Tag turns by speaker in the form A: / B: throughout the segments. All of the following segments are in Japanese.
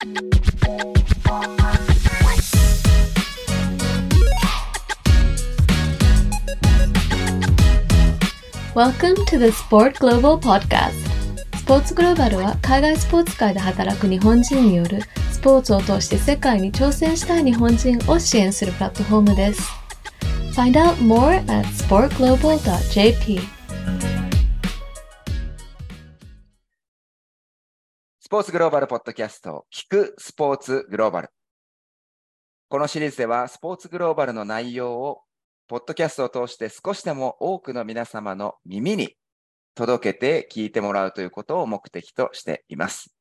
A: Welcome to the Sport Global Podcast. スポーツグローバルは海外スポーツ界で働く日本人によるスポーツを通して世界に挑戦したい日本人を支援するプラットフォームです。Find out more at sportglobal.jp
B: スポーツグローバルポッドキャスト、聞くスポーツグローバル。このシリーズでは、スポーツグローバルの内容を、ポッドキャストを通して少しでも多くの皆様の耳に届けて聞いてもらうということを目的としています。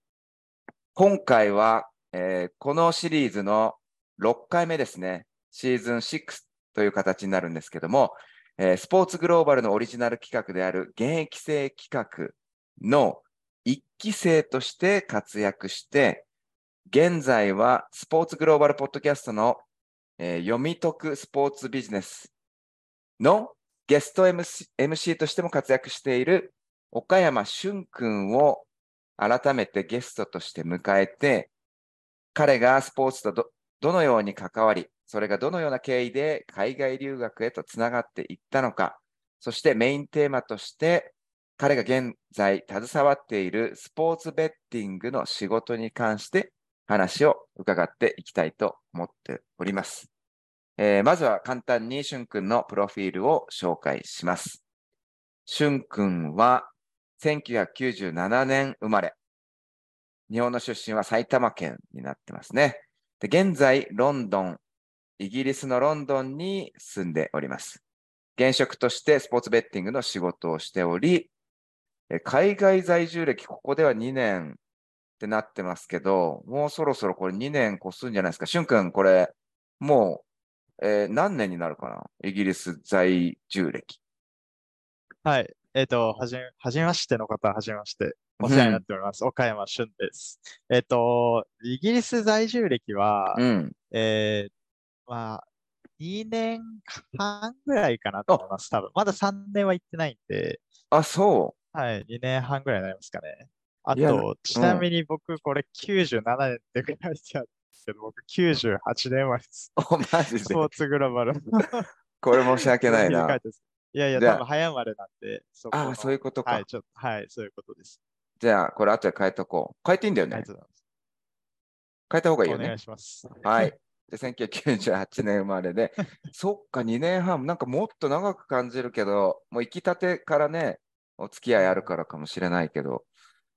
B: 今回は、えーこのシリーズの6回目ですね。シーズン6という形になるんですけども、えースポーツグローバルのオリジナル企画である現役生企画の一期生として活躍して、現在はスポーツグローバルポッドキャストの、えー読み解くスポーツビジネスのゲスト MC, MC としても活躍している岡山俊君を改めてゲストとして迎えて、彼がスポーツとどどのように関わり、それがどのような経緯で海外留学へとつながっていったのか、そしてメインテーマとして、彼が現在携わっているスポーツベッティングの仕事に関して話を伺っていきたいと思っております。えーまずは簡単にしゅんくんのプロフィールを紹介します。しゅんくんは1997年生まれ。日本の出身は埼玉県になってますね。で現在、ロンドン、イギリスのロンドンに住んでおります。現職としてスポーツベッティングの仕事をしており、海外在住歴、ここでは2年ってなってますけど、もうそろそろこれ2年越すんじゃないですか。しゅんくん、これ、もう、えー何年になるかな？イギリス在住歴。
C: はい。えっと、はじめ、はじめましての方ははじめまして。お世話になっております。岡山俊です。えっと、イギリス在住歴は、
B: うん。
C: えー、まあ、2年半ぐらいかなと思います。多分。まだ3年は行ってないんで、
B: あ、そ
C: はい。2年半ぐらいになりますかね。あと、ちなみに僕、これ97年って書いてあるんですけど、僕98年生まれです。
B: う。お、マジで？
C: スポーツグローバル。
B: これ申し訳ないな
C: 書 いやいや、多分早生まれなんで、そこ
B: ああ、
C: の
B: そういうことか。
C: はい、ちょっと、はい、そういうことです。
B: じゃあ、これ後で変えとこう。変えていいんだよね？
C: ありが。とうございます。
B: 変えた方がいいよね
C: お願い。します。
B: はい。で、1998年生まれで、そっか、2年半、なんかもっと長く感じるけど、もう行きたてからね、お付き合いあるからかもしれないけど、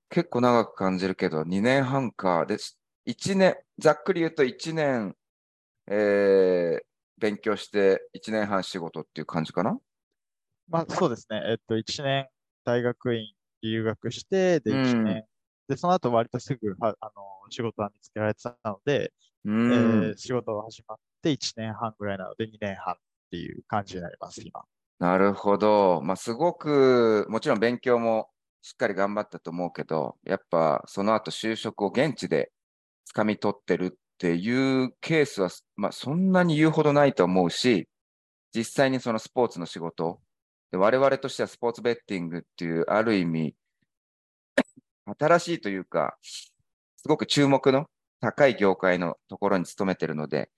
B: 結構長く感じるけど、2年半か。で、1年、ざっくり言うと1年、えー、勉強して1年半仕事っていう感じかな？
C: まあ、そうですね。えっと、1年大学院留学して、で、1
B: うん
C: 年、で、その後割とすぐは、あの、仕事は見つけられてたので、
B: う
C: え
B: ん。
C: ー仕事が始まって1年半ぐらいなので、2年半っていう感じになります、今。
B: なるほど。まあ、すごく、もちろん勉強もしっかり頑張ったと思うけど、やっぱその後就職を現地で掴み取ってるっていうケースは、まあ、そんなに言うほどないと思うし、実際にそのスポーツの仕事、で我々としてはスポーツベッティングっていう、ある意味、新しいというか、すごく注目の高い業界のところに勤めてるので、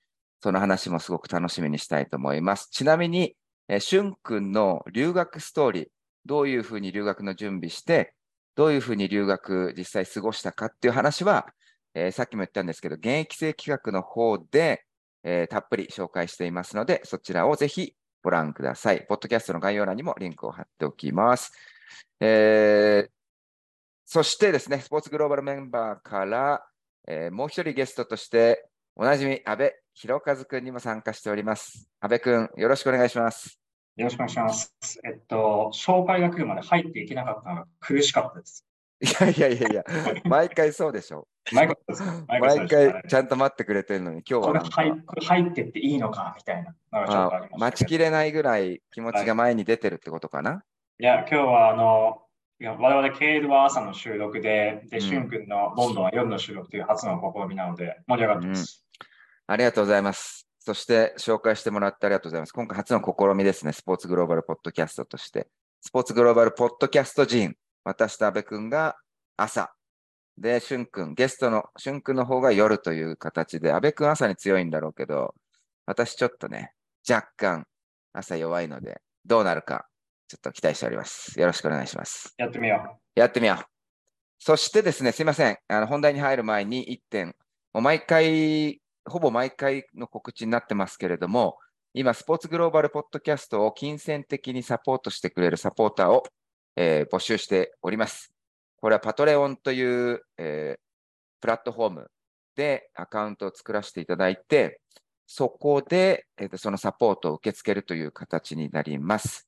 B: その話もすごく楽しみにしたいと思います。ちなみに、えー、しゅんくんの留学ストーリー、どういうふうに留学の準備して、どういうふうに留学実際過ごしたかっていう話は、えーさっきも言ったんですけど、現役生企画の方で、えーたっぷり紹介していますので、そちらをぜひご覧ください。ポッドキャストの概要欄にもリンクを貼っておきます。えーそしてですね、スポーツグローバルメンバーから、えーもう一人ゲストとして、おなじみ、安倍博和くんにも参加しております。安倍くん、よろしくお願いします。
D: よろしくお願いします。えっと、紹介が来るまで入っていけなかったのが苦しかったです。
B: いやいやいやいや、毎回そうでしょ。
D: 毎回
B: 毎回ちゃんと待ってくれてるのに、今日は
D: 入これ入ってっていいのかみたいな
B: 待ちきれないぐらい気持ちが前に出てるってことかな？
D: いや、今日はあの、いや我々ケールは朝の収録で、で、
B: うん
D: しゅんくんのロンドンは夜の収録という初の試みなので、盛り上がってます。
B: ありがとうございます。そして紹介してもらってありがとうございます。今回初の試みですね。スポーツグローバルポッドキャストとして。スポーツグローバルポッドキャスト人、私と安部君が朝で、しゅんくん、ゲストのしゅんくんの方が夜という形で、阿部くん朝に強いんだろうけど、私ちょっとね、若干朝弱いので、どうなるか、ちょっと期待しております。よろしくお願いします。
D: やってみよ
B: やってみよう。そしてですね、すいません。あの本題に入る前に1点、もう毎回、ほぼ毎回の告知になってますけれども、今、スポーツグローバルポッドキャストを金銭的にサポートしてくれるサポーターを、えー募集しております。これはパトレオンという、えープラットフォームでアカウントを作らせていただいて、そこで、えーとそのサポートを受け付けるという形になります。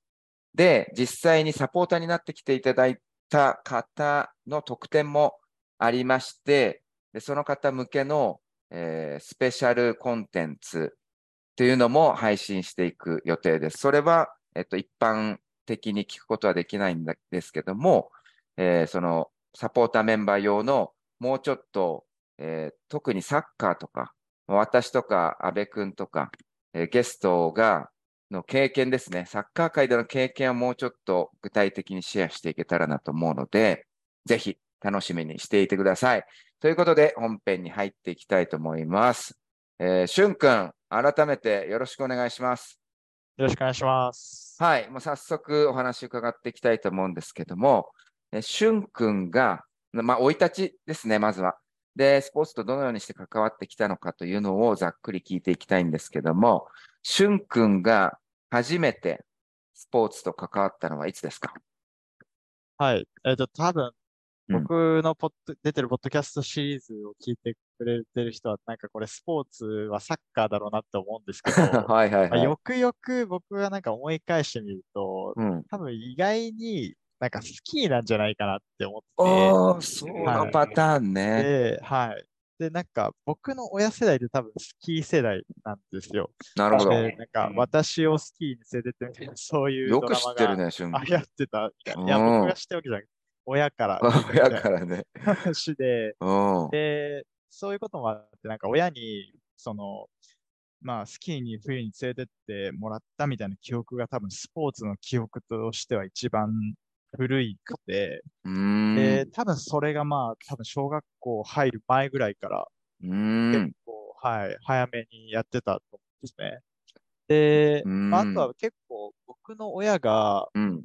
B: で、実際にサポーターになってきていただいた方の特典もありまして、でその方向けの、えースペシャルコンテンツというのも配信していく予定です。それは、えっと、一般的に聞くことはできないんですけども、えーそのサポーターメンバー用のもうちょっと、えー特にサッカーとか、私とか安部君とか、えーゲストがの経験ですね。サッカー界での経験をもうちょっと具体的にシェアしていけたらなと思うので、ぜひ楽しみにしていてください。ということで、本編に入っていきたいと思います。えー、しゅんくん、改めてよろしくお願いします。
C: よろしくお願いします。
B: はい、もう早速お話伺っていきたいと思うんですけども、えーしゅんくんが、まあ、生い立ちですね、まずは。で、スポーツとどのようにして関わってきたのかというのをざっくり聞いていきたいんですけども、しゅんくんが初めてスポーツと関わったのはいつですか？
C: はい。えっと、多分、
B: うん
C: 僕のポッド、出てるポッドキャストシリーズを聞いてくれてる人は、なんかこれスポーツはサッカーだろうなって思うんですけど、
B: はいはいはい。
C: まあよくよく僕がなんか思い返してみると、
B: うん、
C: 多分意外になんかスキーなんじゃないかなって思って
B: おー、そのパターンね。
C: で、はい。で、なんか僕の親世代って多分スキー世代なんですよ。
B: なるほど。
C: で、なんか
D: うん
C: 私をスキーに連れてってみたいな、そういう
B: よく
C: ドラマが
B: 知ってるね、しゅんくん。
C: あ流行ってたみたいな。いや、
B: うん
C: 僕が知ってるわけじゃな親から
B: 親からね。
C: 話で、
B: うん。
C: で、そういうこともあって、なんか親に、その、まあ、スキーに冬に連れてってもらったみたいな記憶が多分スポーツの記憶としては一番古いくて。で、多分それがまあ、多分小学校入る前ぐらいから結。構、はい、早めにやってたと思うんですね。で、
B: うん
C: まあ、あとは結構僕の親が、
B: うん。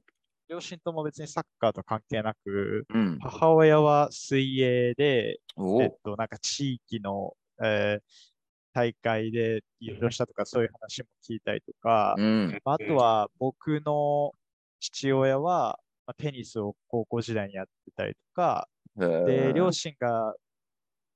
C: 両親とも別にサッカーと関係なく、
B: うん。
C: 母親は水泳で、
B: お
C: えっと、なんか地域の、えー大会で優勝したとかそういう話も聞いたりとか、
B: うん。
C: あとは僕の父親は、まあ、テニスを高校時代にやってたりとか、で、両親が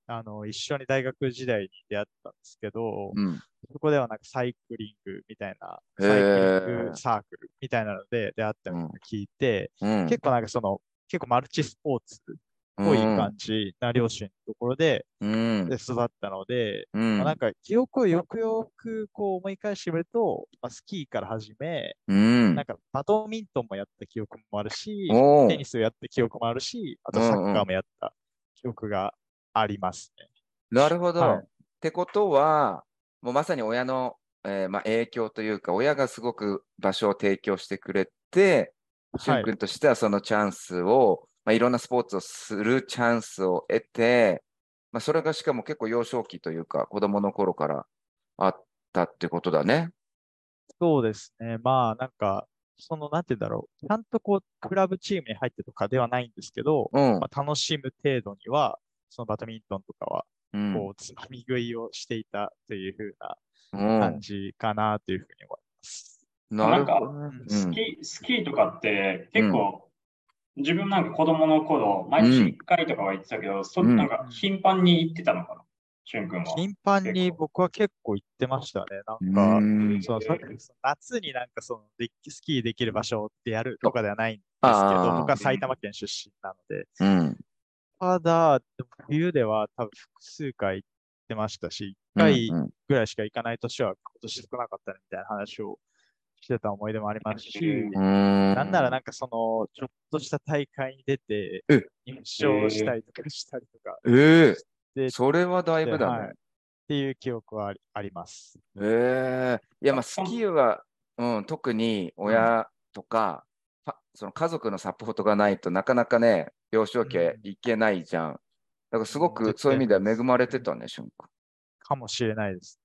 C: あの一緒に大学時代に出会ったんですけど、
B: うん。
C: そこではなんかサイクリングみたいな、
B: へ
C: サイクリン
B: ー
C: グサークルみたいなので出会ったのを聞いて、
B: うん。
C: 結構なんかその、結構マルチスポーツっぽい感じな両親のところで、
B: うん。
C: で育ったので、
B: うん。
C: まあ、なんか記憶をよくよくこう思い返してみると、まあ、スキーから始め、
B: うん
C: なん。かバドミントンもやった記憶もあるし、テニスをやった記憶もあるし、あとサッカーもやった記憶がありますね。
B: なるほど。
C: はい
B: ってことは、もうまさに親の、えーまあ、影響というか、親がすごく場所を提供してくれて、しゅん君としてはそのチャンスを、まあ、いろんなスポーツをするチャンスを得て、まあ、それがしかも結構幼少期というか、子供の頃からあったってことだね。
C: そうですね。まあなんか、その、なんて言うんだろう。ちゃんとこう、クラブチームに入ってとかではないんですけど、
B: うん。
C: まあ、楽しむ程度には、そのバドミントンとかは、
B: うん。
C: こう、つまみ食いをしていたというふうな
B: うん
C: 感じかなというふうに思います。
B: なるほどね。
C: うん
B: うん
D: スキー、スキーとかって結構、自分なんか子供の頃、毎日1回とかは行ってたけど、そ
B: うん
D: なんか頻繁に行ってたのかな、しゅんくんは。
C: 頻繁に僕は結構行ってましたね。な
B: うん
C: か、
B: ん
C: そのその夏になんかそのでスキーできる場所ってやるとかではないんですけど、僕は埼玉県出身なので、
B: うん。
C: ただ、冬では多分複数回行ってましたし、1回
B: うん
C: ぐらいしか行かない年は今年少なかったねみたいな話をしてた思い出もありますし、
B: うん。
C: なんならなんかその、ちょっとした大会に出て
B: え、
C: 優勝したりとかしたりとか
B: ええ
C: で
B: それはだいぶだね
C: はいっ。ていう記憶はあります。
B: ええいや、まあ、ス
D: そ
B: キーは、うん、特に親とか、ファその家族のサポートがないとなかなかね、幼少期は行けないじゃん。からすごくそういう意味では恵まれてたね、瞬間。
C: かもしれないです。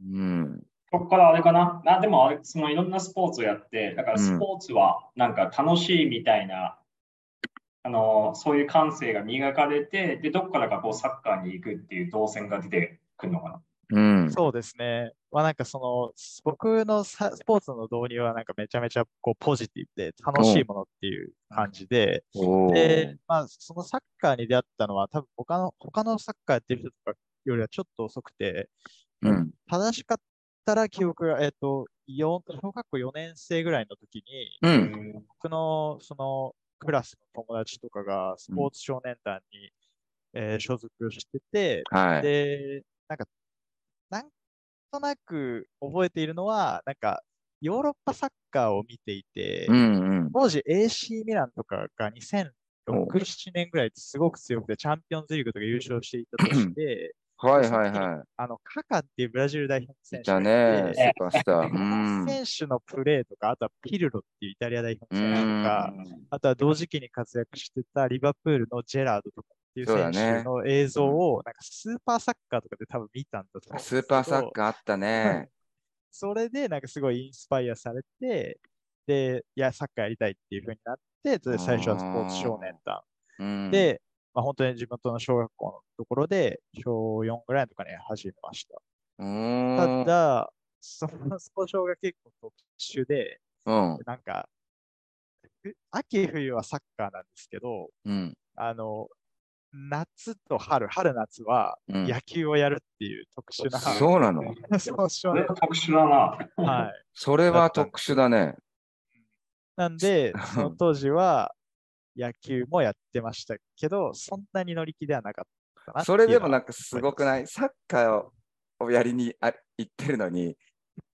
B: うん。
D: そこからあれかななでもあれ、そのいろんなスポーツをやって、だからスポーツはなんか楽しいみたいな、あの、そういう感性が磨かれて、で、どっからかこうサッカーに行くっていう動線が出てくるのかな。
B: うん。
C: そうですね。まあなんかその、僕のさスポーツの導入はなんかめちゃめちゃこうポジティブで楽しいものっていう感じで、
B: お
C: で
B: ー、
C: まあそのサッカーに出会ったのは多分他の、他のサッカーやってる人とかよりはちょっと遅くて、
B: うん。
C: 正しかったら記憶が、えっ、と、4小学校4年生ぐらいの時に、
B: う。
D: うんん
C: 僕のそのクラスの友達とかがスポーツ少年団に、えー所属してて、
B: はい。
C: で、なんか、なんとなく覚えているのは、なんか、ヨーロッパサッカーを見ていて、
B: うんうん。
C: 当時 AC ミランとかが2006、
B: お
C: 7年ぐらいすごく強くて、チャンピオンズリーグとか優勝していたとして、
B: はいはいは
C: あの、カカっていうブラジル代表選手
B: ね、ス
C: て
B: ーパースター。うん。
C: 選手のプレーとか、あとはピルロっていうイタリア代表の選手とか、あとは同時期に活躍してたリバプールのジェラードとかっていう選手の映像を、なんかスーパーサッカーとかで多分見たんだと思うん
B: スーパーサッカーあったね。
C: それでなんかすごいインスパイアされて、で、いや、サッカーやりたいっていう風になって、で最初はスポーツ少年団。
B: うん。
C: で、まあ、本当に地元の小学校のところで、小4ぐらいのとかに始めました。ただ、そのスポ少が結構特殊で、
B: うん。
C: なんか、ふ秋冬はサッカーなんですけど、
B: うん。
C: あの、夏と春、春夏は
B: うん。
C: 野球をやるっていう特殊な、
B: そうなの？
C: そう少
D: これ
C: 年
D: 特殊だな。
C: はい。
B: それは特殊だね。
C: なんで、その当時は野球もやってましたけど、そんなに乗り気ではなかった
B: それでもなんかすごくない？サッカーをやりにあ行ってるのに、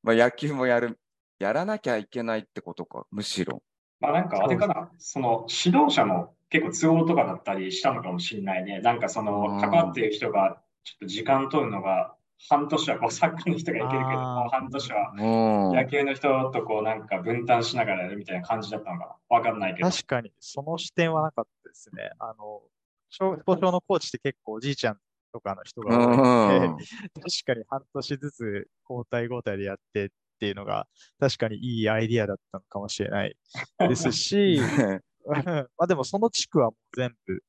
B: まあ、野球もやる、やらなきゃいけないってことか、むしろ。
D: まあなんかあれかな、その指導者も結構都合とかだったりしたのかもしれないね。なんかその
B: うん
D: 関わっている人がちょっと時間取るのが半年はこうサッカーの人がいけるけど、もう半年は
B: うん。
D: 野球の人とこうなんか分担しながらやるみたいな感じだったのかな。わかんないけど。
C: 確かにその視点はなかったですね。あの、小スポ少のコーチって結構おじいちゃんとかの人が多いので、確かに半年ずつ交代交代でやってっていうのが確かにいいアイディアだったのかもしれないですし、まあでもその地区はもう全部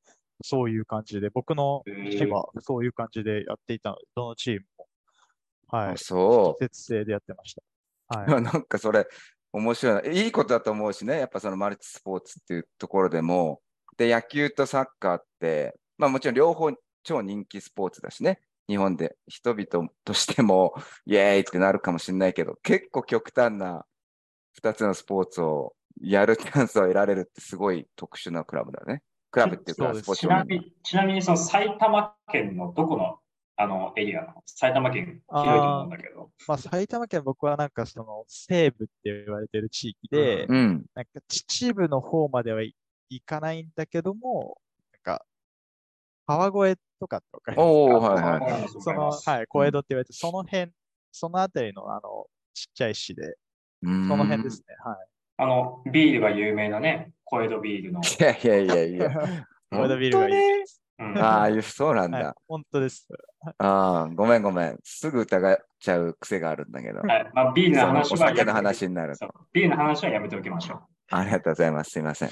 C: そういう感じで、僕の地はそういう感じでやっていたので、どのチームも、はい
B: あ、そ
C: 季節制でやってました。
B: う。
C: はい。
B: なんかそれ、面白いな。いいことだと思うしね、やっぱそのマルチスポーツっていうところでも、で、野球とサッカーって、まあもちろん両方超人気スポーツだしね、日本で人々としても、イエーイってなるかもしれないけど、結構極端な2つのスポーツをやるチャンスを得られるってすごい特殊なクラブだね。クラブっていうか、スポーツ
D: ちなみに、ちなみにその埼玉県のどこのあのエリアなの？埼玉県広いと思うんだけど。
C: まあ埼玉県僕はなんかその西部って言われてる地域で、
B: うん。
C: なんか秩父の方まではい行かないんだけども、なんか川越とかってわか
B: おーはいはい
D: はい
C: その、はい、小江戸って言われて、その辺、そのあたりのあの、ちっちゃい市で、
B: そ
C: その辺ですね。はい。
D: あの、ビールが有名なね、小江戸ビールの。
B: いやいやいやいや。
C: 小江戸ビールがいいです。
D: うん
B: ああいう、そうなん
C: はい
B: だ。、
C: 本当です。
B: ああ、ごめんごめん。すぐ疑っちゃう癖があるんだけど。
D: はいまあ、ビールの話は
B: お酒の話になると。
D: そうビールの話はやめておきましょう。
B: ありがとうございます。すいません。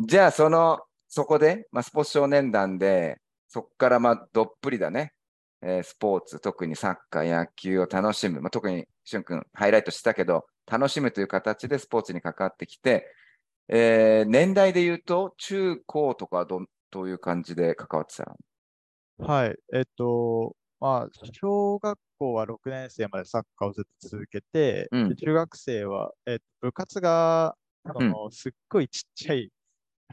B: じゃあ、その、そこで、まあ、スポーツ少年団で、そこからまあどっぷりだね。えースポーツ、特にサッカー、野球を楽しむ。まあ、特に、しゅんくん、ハイライトしたけど、楽しむという形でスポーツに関わってきて、えー年代で言うと、中高とかはどどういう感じで関わってたの？
C: はい。えっと、まあ、小学校は6年生までサッカーをずっと続けて、
B: うん
C: で中学生は、えっと、部活が、その、すっごいちっちゃい、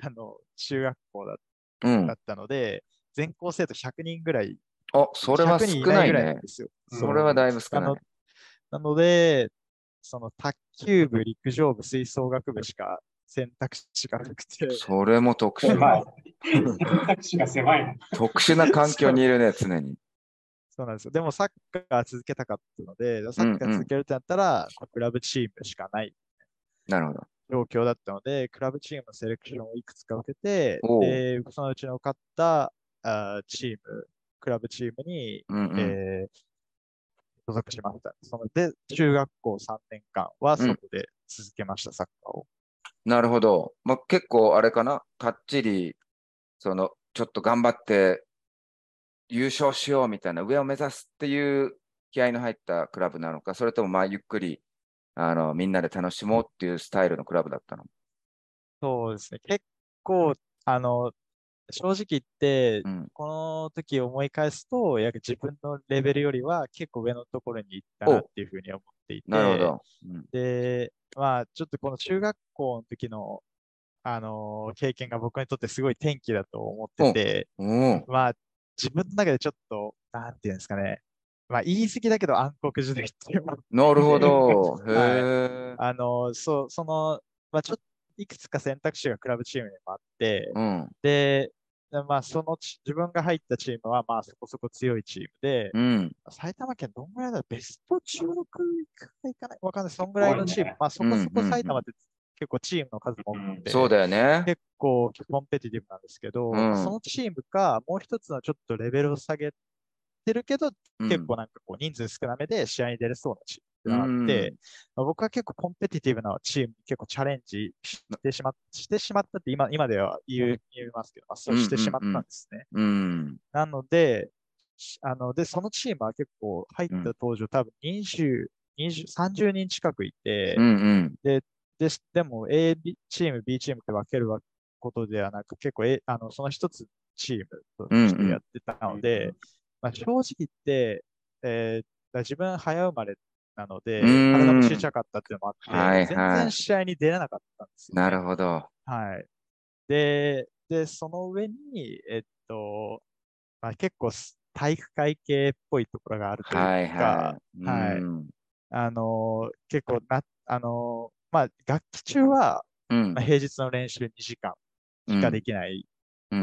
C: あの、中学校だ
B: うん
C: だ。ったので、全校生徒100人ぐらい、
B: あ、それは
C: 100
B: 少な
C: ないいぐらいな
B: ね
C: ん。ですよ。
D: うん
B: それはだいぶ少ない。
C: なので、その卓球部、陸上部、吹奏楽部しか選択肢がなくて、
B: それも特殊。
D: 狭い。選択肢が狭いの。
B: 特殊な環境にいるね、常に。
C: そうなんですよ。でもサッカー続けたかったので、サッカー続けるってなったら、クラブチームしかない
B: なるほど。
C: 状況だったので、クラブチームのセレクションをいくつか受けてで、そのうちの受かった、あチーム、クラブチームに、
B: うんうん
C: えー所属しました。そので、中学校3年間はそこで続けました、サッカーを。
B: なるほど。まあ、結構あれかな、かっちり、その、ちょっと頑張って優勝しようみたいな、上を目指すっていう気合いの入ったクラブなのか、それともまあゆっくりあのみんなで楽しもうっていうスタイルのクラブだったの？
C: そうですね。結構、あの、正直言って、
B: うん、
C: この時思い返すと、や自分のレベルよりは結構上のところに行ったなっていうふうに思っていて、
B: なるほど。うん。
C: で、まあ、ちょっとこの中学校の時の、あの経験が僕にとってすごい転機だと思ってて、
B: うん、
C: まあ、自分の中でちょっと、なんていうんですかね、まあ、言い過ぎだけど暗黒時代っていうの。
B: なるほど。
C: はい。あの、そう、その、まあ、ちょっと、いくつか選択肢がクラブチームにもあって、
B: うん、
C: で、まあ、そのち自分が入ったチームは、まあ、そこそこ強いチームで、
B: うん、
C: 埼玉県どんぐらいだろう？ベスト16いくかいかない？わかんない。そんぐらいのチーム。
D: ね。
C: まあ、そこそこ埼玉って結構チームの数も多くて、
B: そうだよね。
C: 結構コンペティティブなんですけど、
B: うん。
C: そのチームか、もう一つのちょっとレベルを下げてるけど、
B: うん。
C: 結構なんかこう人数少なめで試合に出れそうなチームがあって、まあ僕は結構コンペティティブなチームに結構チャレンジしてしまっしてしまったって今今では言う言いますけど、まあ、そうしてしまったんですね。
B: うん、
C: なので、しあの、で、そのチームは結構入った当時、多分20、20、30人近くいて、
B: うん、うん、
C: で、でも A ビチーム、B チームって分けることではなく、結構、A、あの、その一つチームとしてやってたので、まあ、正直言って、えーだ自分早生まれなので、
B: うん
C: 体もちっちゃかったっていうのもあって、
B: はいはい
C: 全然試合に出れなかったんですよ、
B: なるほど。
C: はい。で、で、その上に、えっと、まあ、結構す体育会系っぽいところがあるというか、
B: はいはい。
C: はい
B: うん
C: あの、結構な、あの、まあ、学期中は、
B: うん
C: まあ、平日の練習2時間しかできない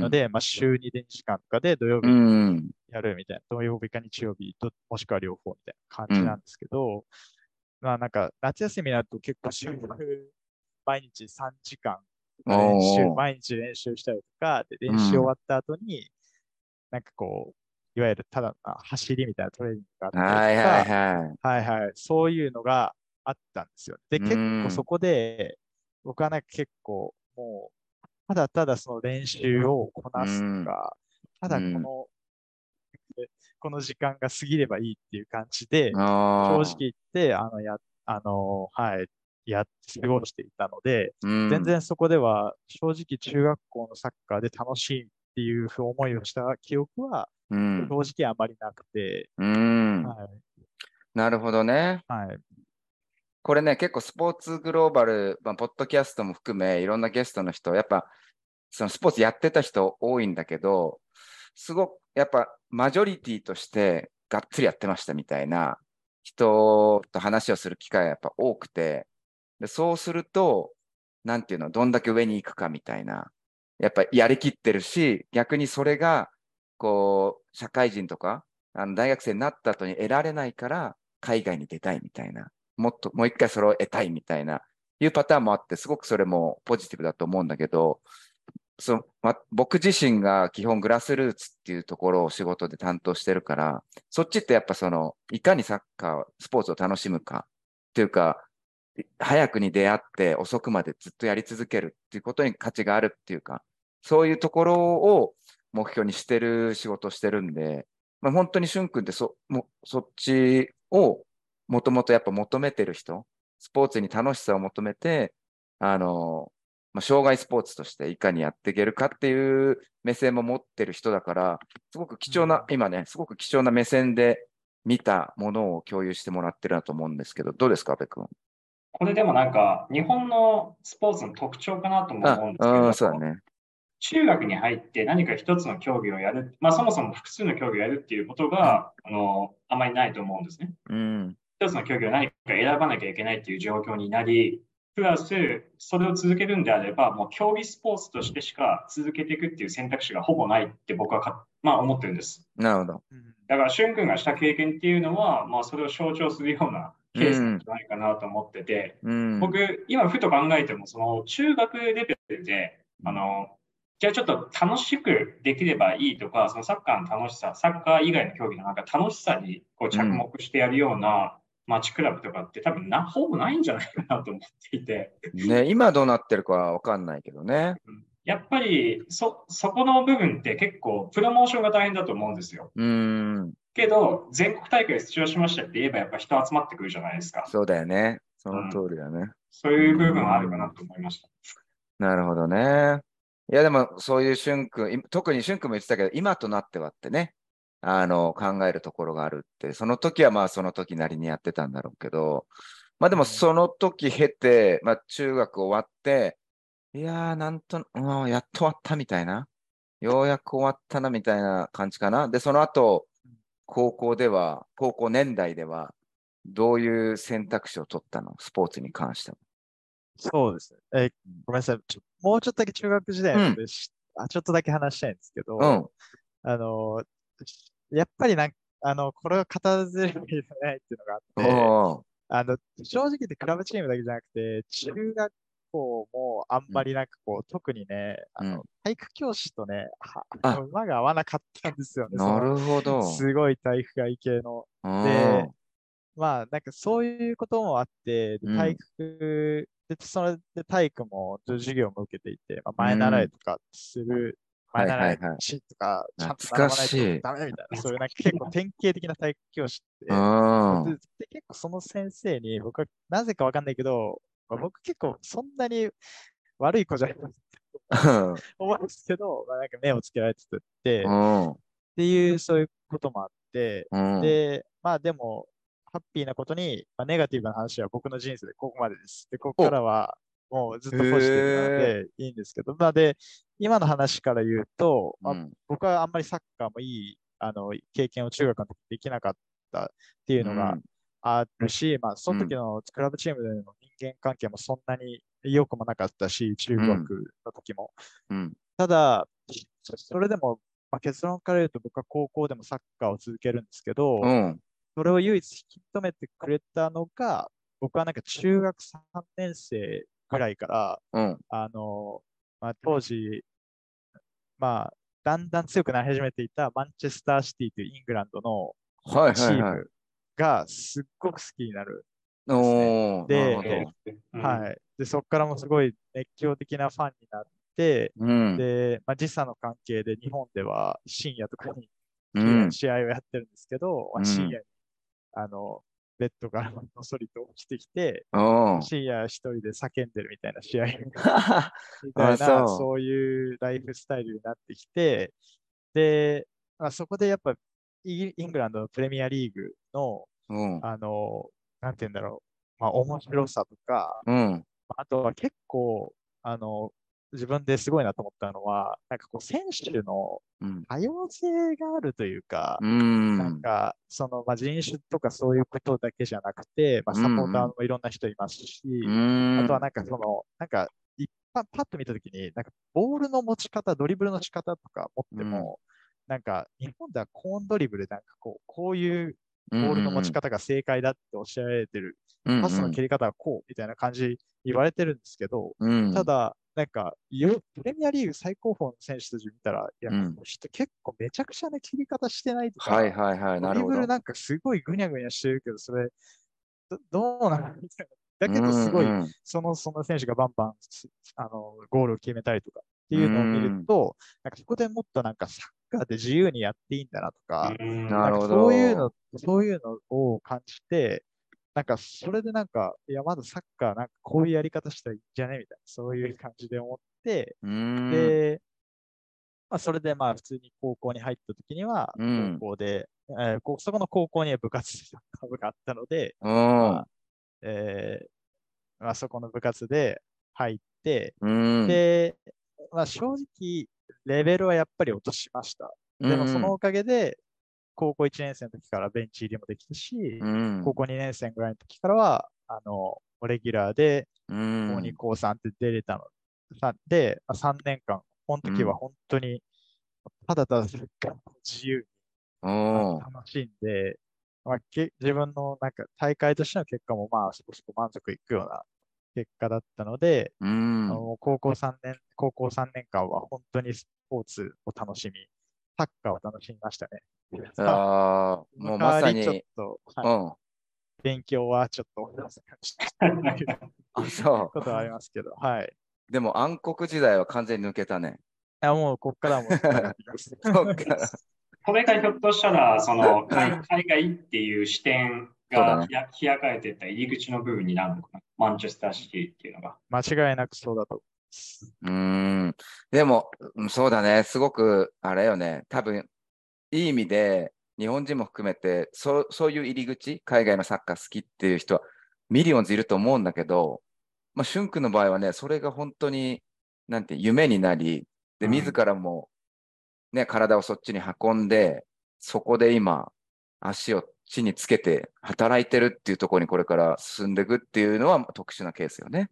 C: ので、まあ、週2で2時間とかで土曜日
B: うん、
C: やるみたいな、土曜日か日曜日と、もしくは両方みたいな感じなんですけど、まあなんか夏休みになると結構週毎日3時間練習、毎日練習したりとか、で練習終わった後に、なんかこう、いわゆるただの走りみたいなトレーニングがあったりとか、
B: はいはいはい。
C: はいはい。そういうのがあったんですよ。で、
B: うん
C: 結構そこで、僕はなんか結構もう、ただただその練習をこなすとか、ただこの、この時間が過ぎればいいっていう感じで、正
B: 正
C: 直言って、あの、や、あの、はい、やって過ごしていたので、
B: 全
C: 全然そこでは、正直中学校のサッカーで楽しいっていう思いをした記憶は、
B: うん、
C: 正直あまりなくて、
B: うん、
C: はい、
B: なるほどね。
C: はい。
B: これね、結構スポーツグローバル、まあ、ポッドキャストも含め、いろんなゲストの人、やっぱ、そのスポーツやってた人多いんだけど、すごく、やっぱ、マジョリティとして、がっつりやってましたみたいな人と話をする機会がやっぱ多くて、でそうすると、なんていうの、どんだけ上に行くかみたいな、やっぱやりきってるし、逆にそれが、こう、社会人とか、あの大学生になった後に得られないから、海外に出たいみたいな。もっと、もう一回それを得たいみたいな、いうパターンもあって、すごくそれもポジティブだと思うんだけど、そのま、僕自身が基本グラスルーツっていうところを仕事で担当してるから、そっちってやっぱその、いかにサッカー、スポーツを楽しむかっていうか、早くに出会って遅くまでずっとやり続けるっていうことに価値があるっていうか、そういうところを目標にしてる仕事をしてるんで、まあ、本当にしゅんくんってそもそっちをもともとやっぱ求めてる人、スポーツに楽しさを求めて、あの、まあ、障害スポーツとしていかにやっていけるかっていう目線も持ってる人だから、すごく貴重な、今ね、すごく貴重な目線で見たものを共有してもらってるなと思うんですけど、どうですか、阿部君？
D: これでもなんか、日本のスポーツの特徴かなとも
B: あ
D: 思うんですけど、
B: うん、そうだね。
D: 中学に入って何か一つの競技をやる、まあそもそも複数の競技をやるっていうことが、あの、あまりないと思うんですね。
B: うん。
D: 一つの競技を何か選ばなきゃいけないっていう状況になり、プラス、それを続けるんであれば、もう競技スポーツとしてしか続けていくっていう選択肢がほぼないって僕はか、まあ、思ってるんです。
B: なるほど。
C: うん
D: だから、しゅん君がした経験っていうのは、まあ、それを象徴するようなケースなんじゃないかなと思ってて、
B: うん。
D: 僕、今ふと考えても、その中学レベルで、あの、じゃあちょっと楽しくできればいいとか、そのサッカーの楽しさ、サッカー以外の競技のなんか楽しさにこう着目してやるような街クラブとかって多分な、ほぼないんじゃないかなと思っていて。
B: ね、今どうなってるかはわかんないけどね。
D: やっぱりそ、そこの部分って結構プロモーションが大変だと思うんですよ。
B: うん。
D: けど、全国大会出場しましたって言えばやっぱ人集まってくるじゃないですか。
B: そうだよね。その通りだね。
D: そういう部分はあるかなと思いました。
B: なるほどね。いや、でも、そういう俊君、い特に俊君も言ってたけど、今となってはってね、あの、考えるところがあるって、その時はまあ、その時なりにやってたんだろうけど、まあでも、その時経て、まあ、中学終わって、いやー、なんと、うん、やっと終わったみたいな、ようやく終わったなみたいな感じかな。で、その後、高校では、高校年代では、どういう選択肢を取ったの？スポーツに関しては。
C: そうですね。えーごめんなさい。もうちょっとだけ中学時代のことでしあ、ちょっとだけ話したいんですけど、
B: うん。
C: あの、やっぱりなんか、あの、これは片ずれないっていうのがあって、あの、正直言ってクラブチームだけじゃなくて、中学校もあんまりなんかこう、特にね、あの、
B: うん
C: 体育教師とね、は
B: あ
C: 馬が合わなかったんですよね。そ
B: な
C: の
B: るほど。
C: すごい体育会系の。
B: うん
C: でまあ、なんかそういうこともあって、で
B: うん
C: 体育、で、それで体育も授業も受けていて、まあ、前習いとかする、
B: はい
C: 前習い
B: はいはい
C: しとか、ちゃんと習わないとダメみたいな、そういうなんか結構典型的な体育教師って、
B: うん。
C: でで結構その先生に僕はなぜかわかんないけど、まあ僕結構そんなに悪い子じゃないと 思うんですけど、まあ、なんか目をつけられてて、っ
B: うん。
C: ていうそういうこともあって、
B: うん。
C: で、まあでも、ハッピーなことに、まあ、ネガティブな話は僕の人生でここまでです。で、ここからはもうずっとポジティブなのでいいんですけど、まあで、今の話から言うと、まあ
B: うん。
C: 僕はあんまりサッカーもいいあの経験を中学の時できなかったっていうのがあるし、まあその時のクラブチームでの人間関係もそんなに良くもなかったし、中学の時も。
B: うん。
C: ただ、そそれでも、まあ、結論から言うと僕は高校でもサッカーを続けるんですけど、
B: うん。
C: それを唯一引き止めてくれたのが、僕はなんか中学3年生ぐらいから、
B: うん。
C: あの、まあ、当時、まあ、だんだん強くなり始めていたマンチェスターシティというイングランドの
B: はい
C: チー。ムがすっごく好きになる。で
B: なるほど。
C: はい。で、そこからもすごい熱狂的なファンになって、
B: うん。
C: で、まあ、時差の関係で日本では深夜とかに
B: うん。
C: 試合をやってるんですけど、まあ
B: うん
C: 深夜に、あの、ベッドからのそりと起きてきて。深夜一人で叫んでるみたいな試合 み
B: あ
C: たいな、
B: そう
C: いうライフスタイルになってきて、で、まあ、そこでやっぱイイングランドのプレミアリーグの、
B: うん。
C: あの、なんて言うんだろう、まあ、面白さとか、
B: うん。
C: あとは結構、あの、自分ですごいなと思ったのは、なんかこう、選手の
B: うん。
C: 多様性があるというか、
B: うん。
C: なんか、その、まあ、人種とかそういうことだけじゃなくて、まあ、サポーターもいろんな人いますし、
B: うん。
C: あとはなんかその、なんか、一般、パッと見たときに、なんか、ボールの持ち方、ドリブルの仕方とか持っても、なんか、日本ではコーンドリブル、なんかこう、こういうボールの持ち方が正解だっておっしゃられてる、
B: うん、
C: パスの蹴り方はこう、みたいな感じ言われてるんですけど、
B: うん、
C: ただ、なんか、よプレミアリーグ最高峰の選手たち見たら、いや、
B: うん。
C: 人結構めちゃくちゃな切り方してないとか、
B: はいはいはい、なるほど。
C: ドリブル。なんかすごいぐにゃぐにゃしてるけど、それ、どどうなのみたいな。だけどすごい、
B: うん。うん
C: その、その選手がバンバン、すあの、ゴールを決めたりとかっていうのを見ると、なんかそこでもっとなんかサッカーで自由にやっていいんだなとか、
D: うん。
B: なるほど。
C: そういうの、そういうのを感じて、なんかそれでなんか、いや、まだサッカーなんかこういうやり方したらいいんじゃね？みたいな、そういう感じで思って、
B: うん。
C: で、まあ、それでまあ普通に高校に入った時には、
B: うん
C: 高校で、えーこそこの高校には部活部があったので、
B: うん
C: まあえーまあ、そこの部活で入って、
B: うん。
C: で、まあ、正直、レベルはやっぱり落としました。でもそのおかげで、高校1年生の時からベンチ入りもできたし、
B: うん、
C: 高校2年生ぐらいの時からは、あの、レギュラーで、
B: うん、
C: 高2、高3って出れたの。さで、まあ、3年間、この時は本当に、ただただ自由に
B: うん
C: 楽しんで、まあ、け自分のなんか大会としての結果もまあそこそこ満足いくような結果だったので、
B: うん。
C: あの高校3年、高校3年間は本当にスポーツを楽しみ、サッカーを楽しみましたね。
B: ああ、も
C: そうの
B: まさに、
C: と、
B: う
C: はい
B: ん。
C: 勉強はちょっとおろそかにした
B: あ、そ
C: ことはありますけど、はい。
B: う。でも暗黒時代は完全に抜けたね。
C: いやもうこっからはも。
D: これがひょっとしたら、その
B: うん
D: 海海外っていう視点が開かれてった入り口の部分になるのかな。マンチェスターシティっていうのが。
C: 間違いなくそうだと。
B: うーん。でも、うんそうだね。すごく、あれよね。多分、いい意味で、日本人も含めて、そうそういう入り口、海外のサッカー好きっていう人は、 millions いると思うんだけど、まあ、シュン君の場合はね、それが本当に、なんて、夢になり、で、
D: うん
B: 自らも、ね、体をそっちに運んで、そこで今、足を地につけて働いてるっていうところにこれから進んでいくっていうのは特殊なケースよね。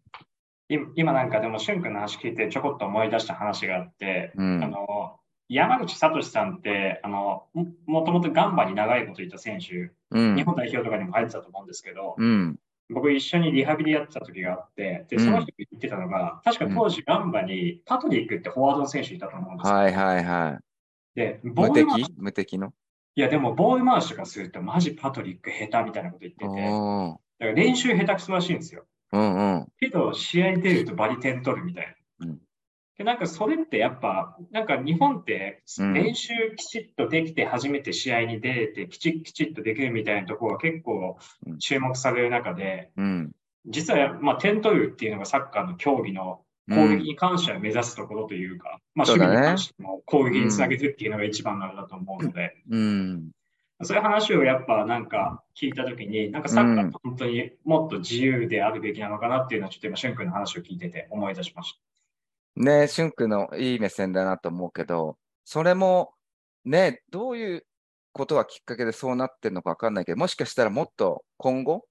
D: い今なんかでも、しゅんくんの話聞いてちょこっと思い出した話があって、
B: うん
D: あの山口聡さんってあのももともとガンバに長いこといた選手、
B: うん
D: 日。本代表とかにも入ってたと思うんですけど、
B: うん。
D: 僕一緒にリハビリやってた時があって、で、
B: うん
D: その人が言ってたのが、確か当時ガンバにパトリックってフォワードの選手いたと思うんですよ。
B: はいはいはい。
D: で、ボ
B: 無
D: ール回し
B: 敵無敵の？
D: いやでもボール回しとかするとマジパトリック下手みたいなこと言ってて、だから練習下手くそらしいんですよ。
B: うんうん。
D: けど試合に出るとバリ点取るみたいな。
B: うん
D: でなんかそれってやっぱ、なんか日本って
B: うん
D: 練習きちっとできて初めて試合に出れてきちっきちっとできるみたいなところが結構
B: うん
D: 注目される中で、
B: うん。
D: 実はまあ点取るっていうのがサッカーの競技の攻撃に関しては目指すところというか、まあ
B: そうだね
D: 守備に関しても攻撃につなげるっていうのが一番なんだと思うので、
B: うん。
D: そういう話をやっぱなんか聞いたときに、なんかサッカーって本当にもっと自由であるべきなのかなっていうのはちょっと今、しゅんくんの話を聞いてて思い出しました。
B: ねシュン君のいい目線だなと思うけど、それも、ね、どういうことがきっかけでそうなってるのかわかんないけど、もしかしたらもっと今後、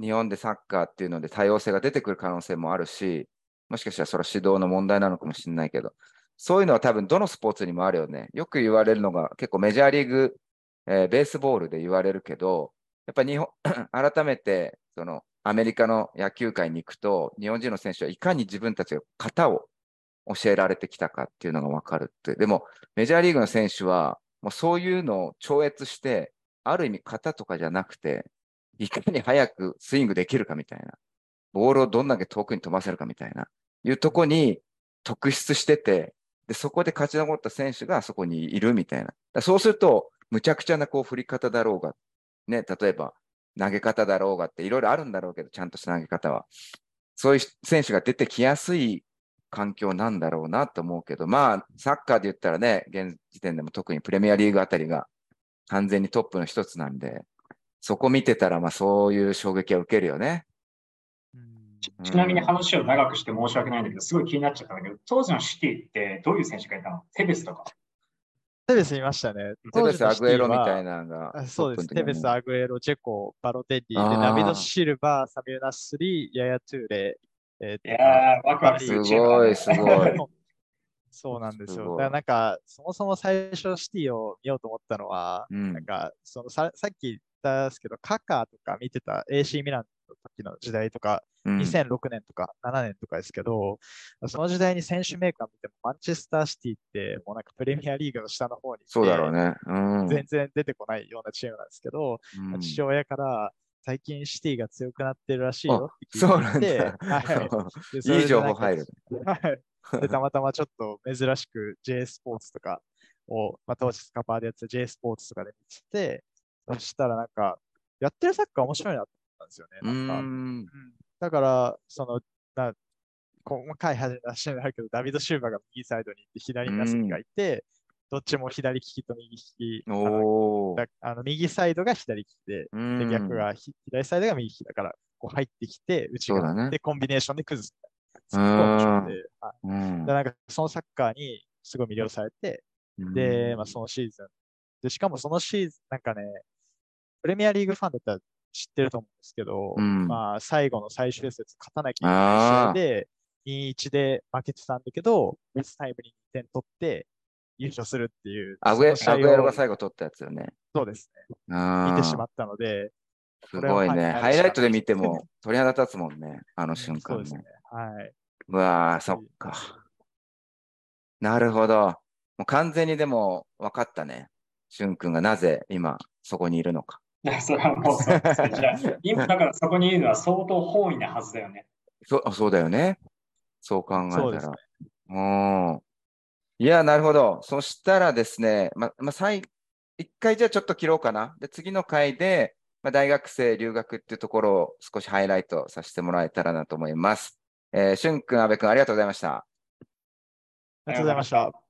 B: 日本でサッカーっていうので多様性が出てくる可能性もあるし、もしかしたらそれは指導の問題なのかもしれないけど、そういうのは多分どのスポーツにもあるよね。よく言われるのが結構メジャーリーグ、えーベースボールで言われるけど、やっぱ日本、改めてそのアメリカの野球界に行くと、日本人の選手はいかに自分たちが型を教えられてきたかっていうのが分かるって。でも、メジャーリーグの選手は、もうそういうのを超越して、ある意味型とかじゃなくて、いかに早くスイングできるかみたいな。ボールをどんだけ遠くに飛ばせるかみたいな。いうとこに特筆してて、で、そこで勝ち残った選手がそこにいるみたいな。そうすると、むちゃくちゃなこう振り方だろうが、ね、例えば投げ方だろうがっていろいろあるんだろうけど、ちゃんとした投げ方は。そういう選手が出てきやすい環境なんだろうなと思うけど、まあ、サッカーで言ったらね、現時点でも特にプレミアリーグあたりが完全にトップの一つなんで、そこ見てたら、まあそういう衝撃は受けるよね。
C: うん
D: ちなみに話を長くして申し訳ないんだけど、すごい気になっちゃったんだけど、当時のシティってどういう選手がいたの？テベスとか。
C: テベスいましたね。
B: テベス、アグエロみたい
C: な。
B: なのが
C: あそうです。テベス、アグエロ、ジェコ、バロテッリ、でナビド・シルバー、サミュエル・ナッスリー、ヤヤ・トゥーレ、えーと
D: いやー、ワクワクす
B: す
D: るチームだね
B: ごい、すごい。
C: そうなんですよ。
B: す
C: だからなんか、そもそも最初シティを見ようと思ったのは、
B: うん
C: なんか、そのささっき言ったんですけど、カカとか見てた？AC ミランの時の時代とか、
B: うん
C: 2006年とか7年とかですけど、その時代に選手メーカー見ても、マンチェスターシティって、もうなんかプレミアリーグの下の方に
B: そうだろうね。うん。
C: 全然出てこないようなチームなんですけど、
B: うん
C: 父親から最近シティが強くなってるらしいよって聞いて、
B: だ。
C: はい
B: いい情報入る。
C: で、たまたまちょっと珍しく J スポーツとかを、まあ、当時スカパーでやってた J スポーツとかで見てて、そしたらなんか、やってるサッカー面白いなと思ったんですよね。
B: う
C: なんか、だから、その、な細かい話になるけど、ダビド・シューバーが右サイドに行って、左にナスリがいて、どっちも左利きと右利き、あのあの右サイドが左利きで、
B: うん。
C: で逆がひ左サイドが右利きだから、こう入ってきて、内側。でコンビネーションで崩す。すっごい面白くて、はい。
B: うん。
C: でなんかそのサッカーにすごい魅了されて、で、まあ、そのシーズン。で、しかもそのシーズン、なんかね、プレミアリーグファンだったら知ってると思うんですけど、
B: うん
C: まあ、最後の最終節勝たなきゃいけない試合で、2-1で負けてたんだけど、ベスタイムに2点取って優勝するっていう、
B: アグエロが最後取ったやつよね。
C: そうですね。見てしまったので、
B: すごいね。ハイライトで見ても鳥肌立つもんね。あの瞬間ね。
C: ねはい。
B: うわあ、そっか。なるほど。もう完全にでも分かったね。しゅんくんがなぜ今そこにいるのか。
D: それはもうそうですね。じゃあ、今だからそこにいるのは相当本意なはずだよね。
B: そそうだよね。そう考えたら。ね、うんいや、なるほど。そしたらですね、ま、ま最、一回じゃあちょっと切ろうかな。で、次の回で、まあ、大学生留学っていうところを少しハイライトさせてもらえたらなと思います。えー、しゅんくん、阿部くん、ありがとうございました。
C: ありがとうございました。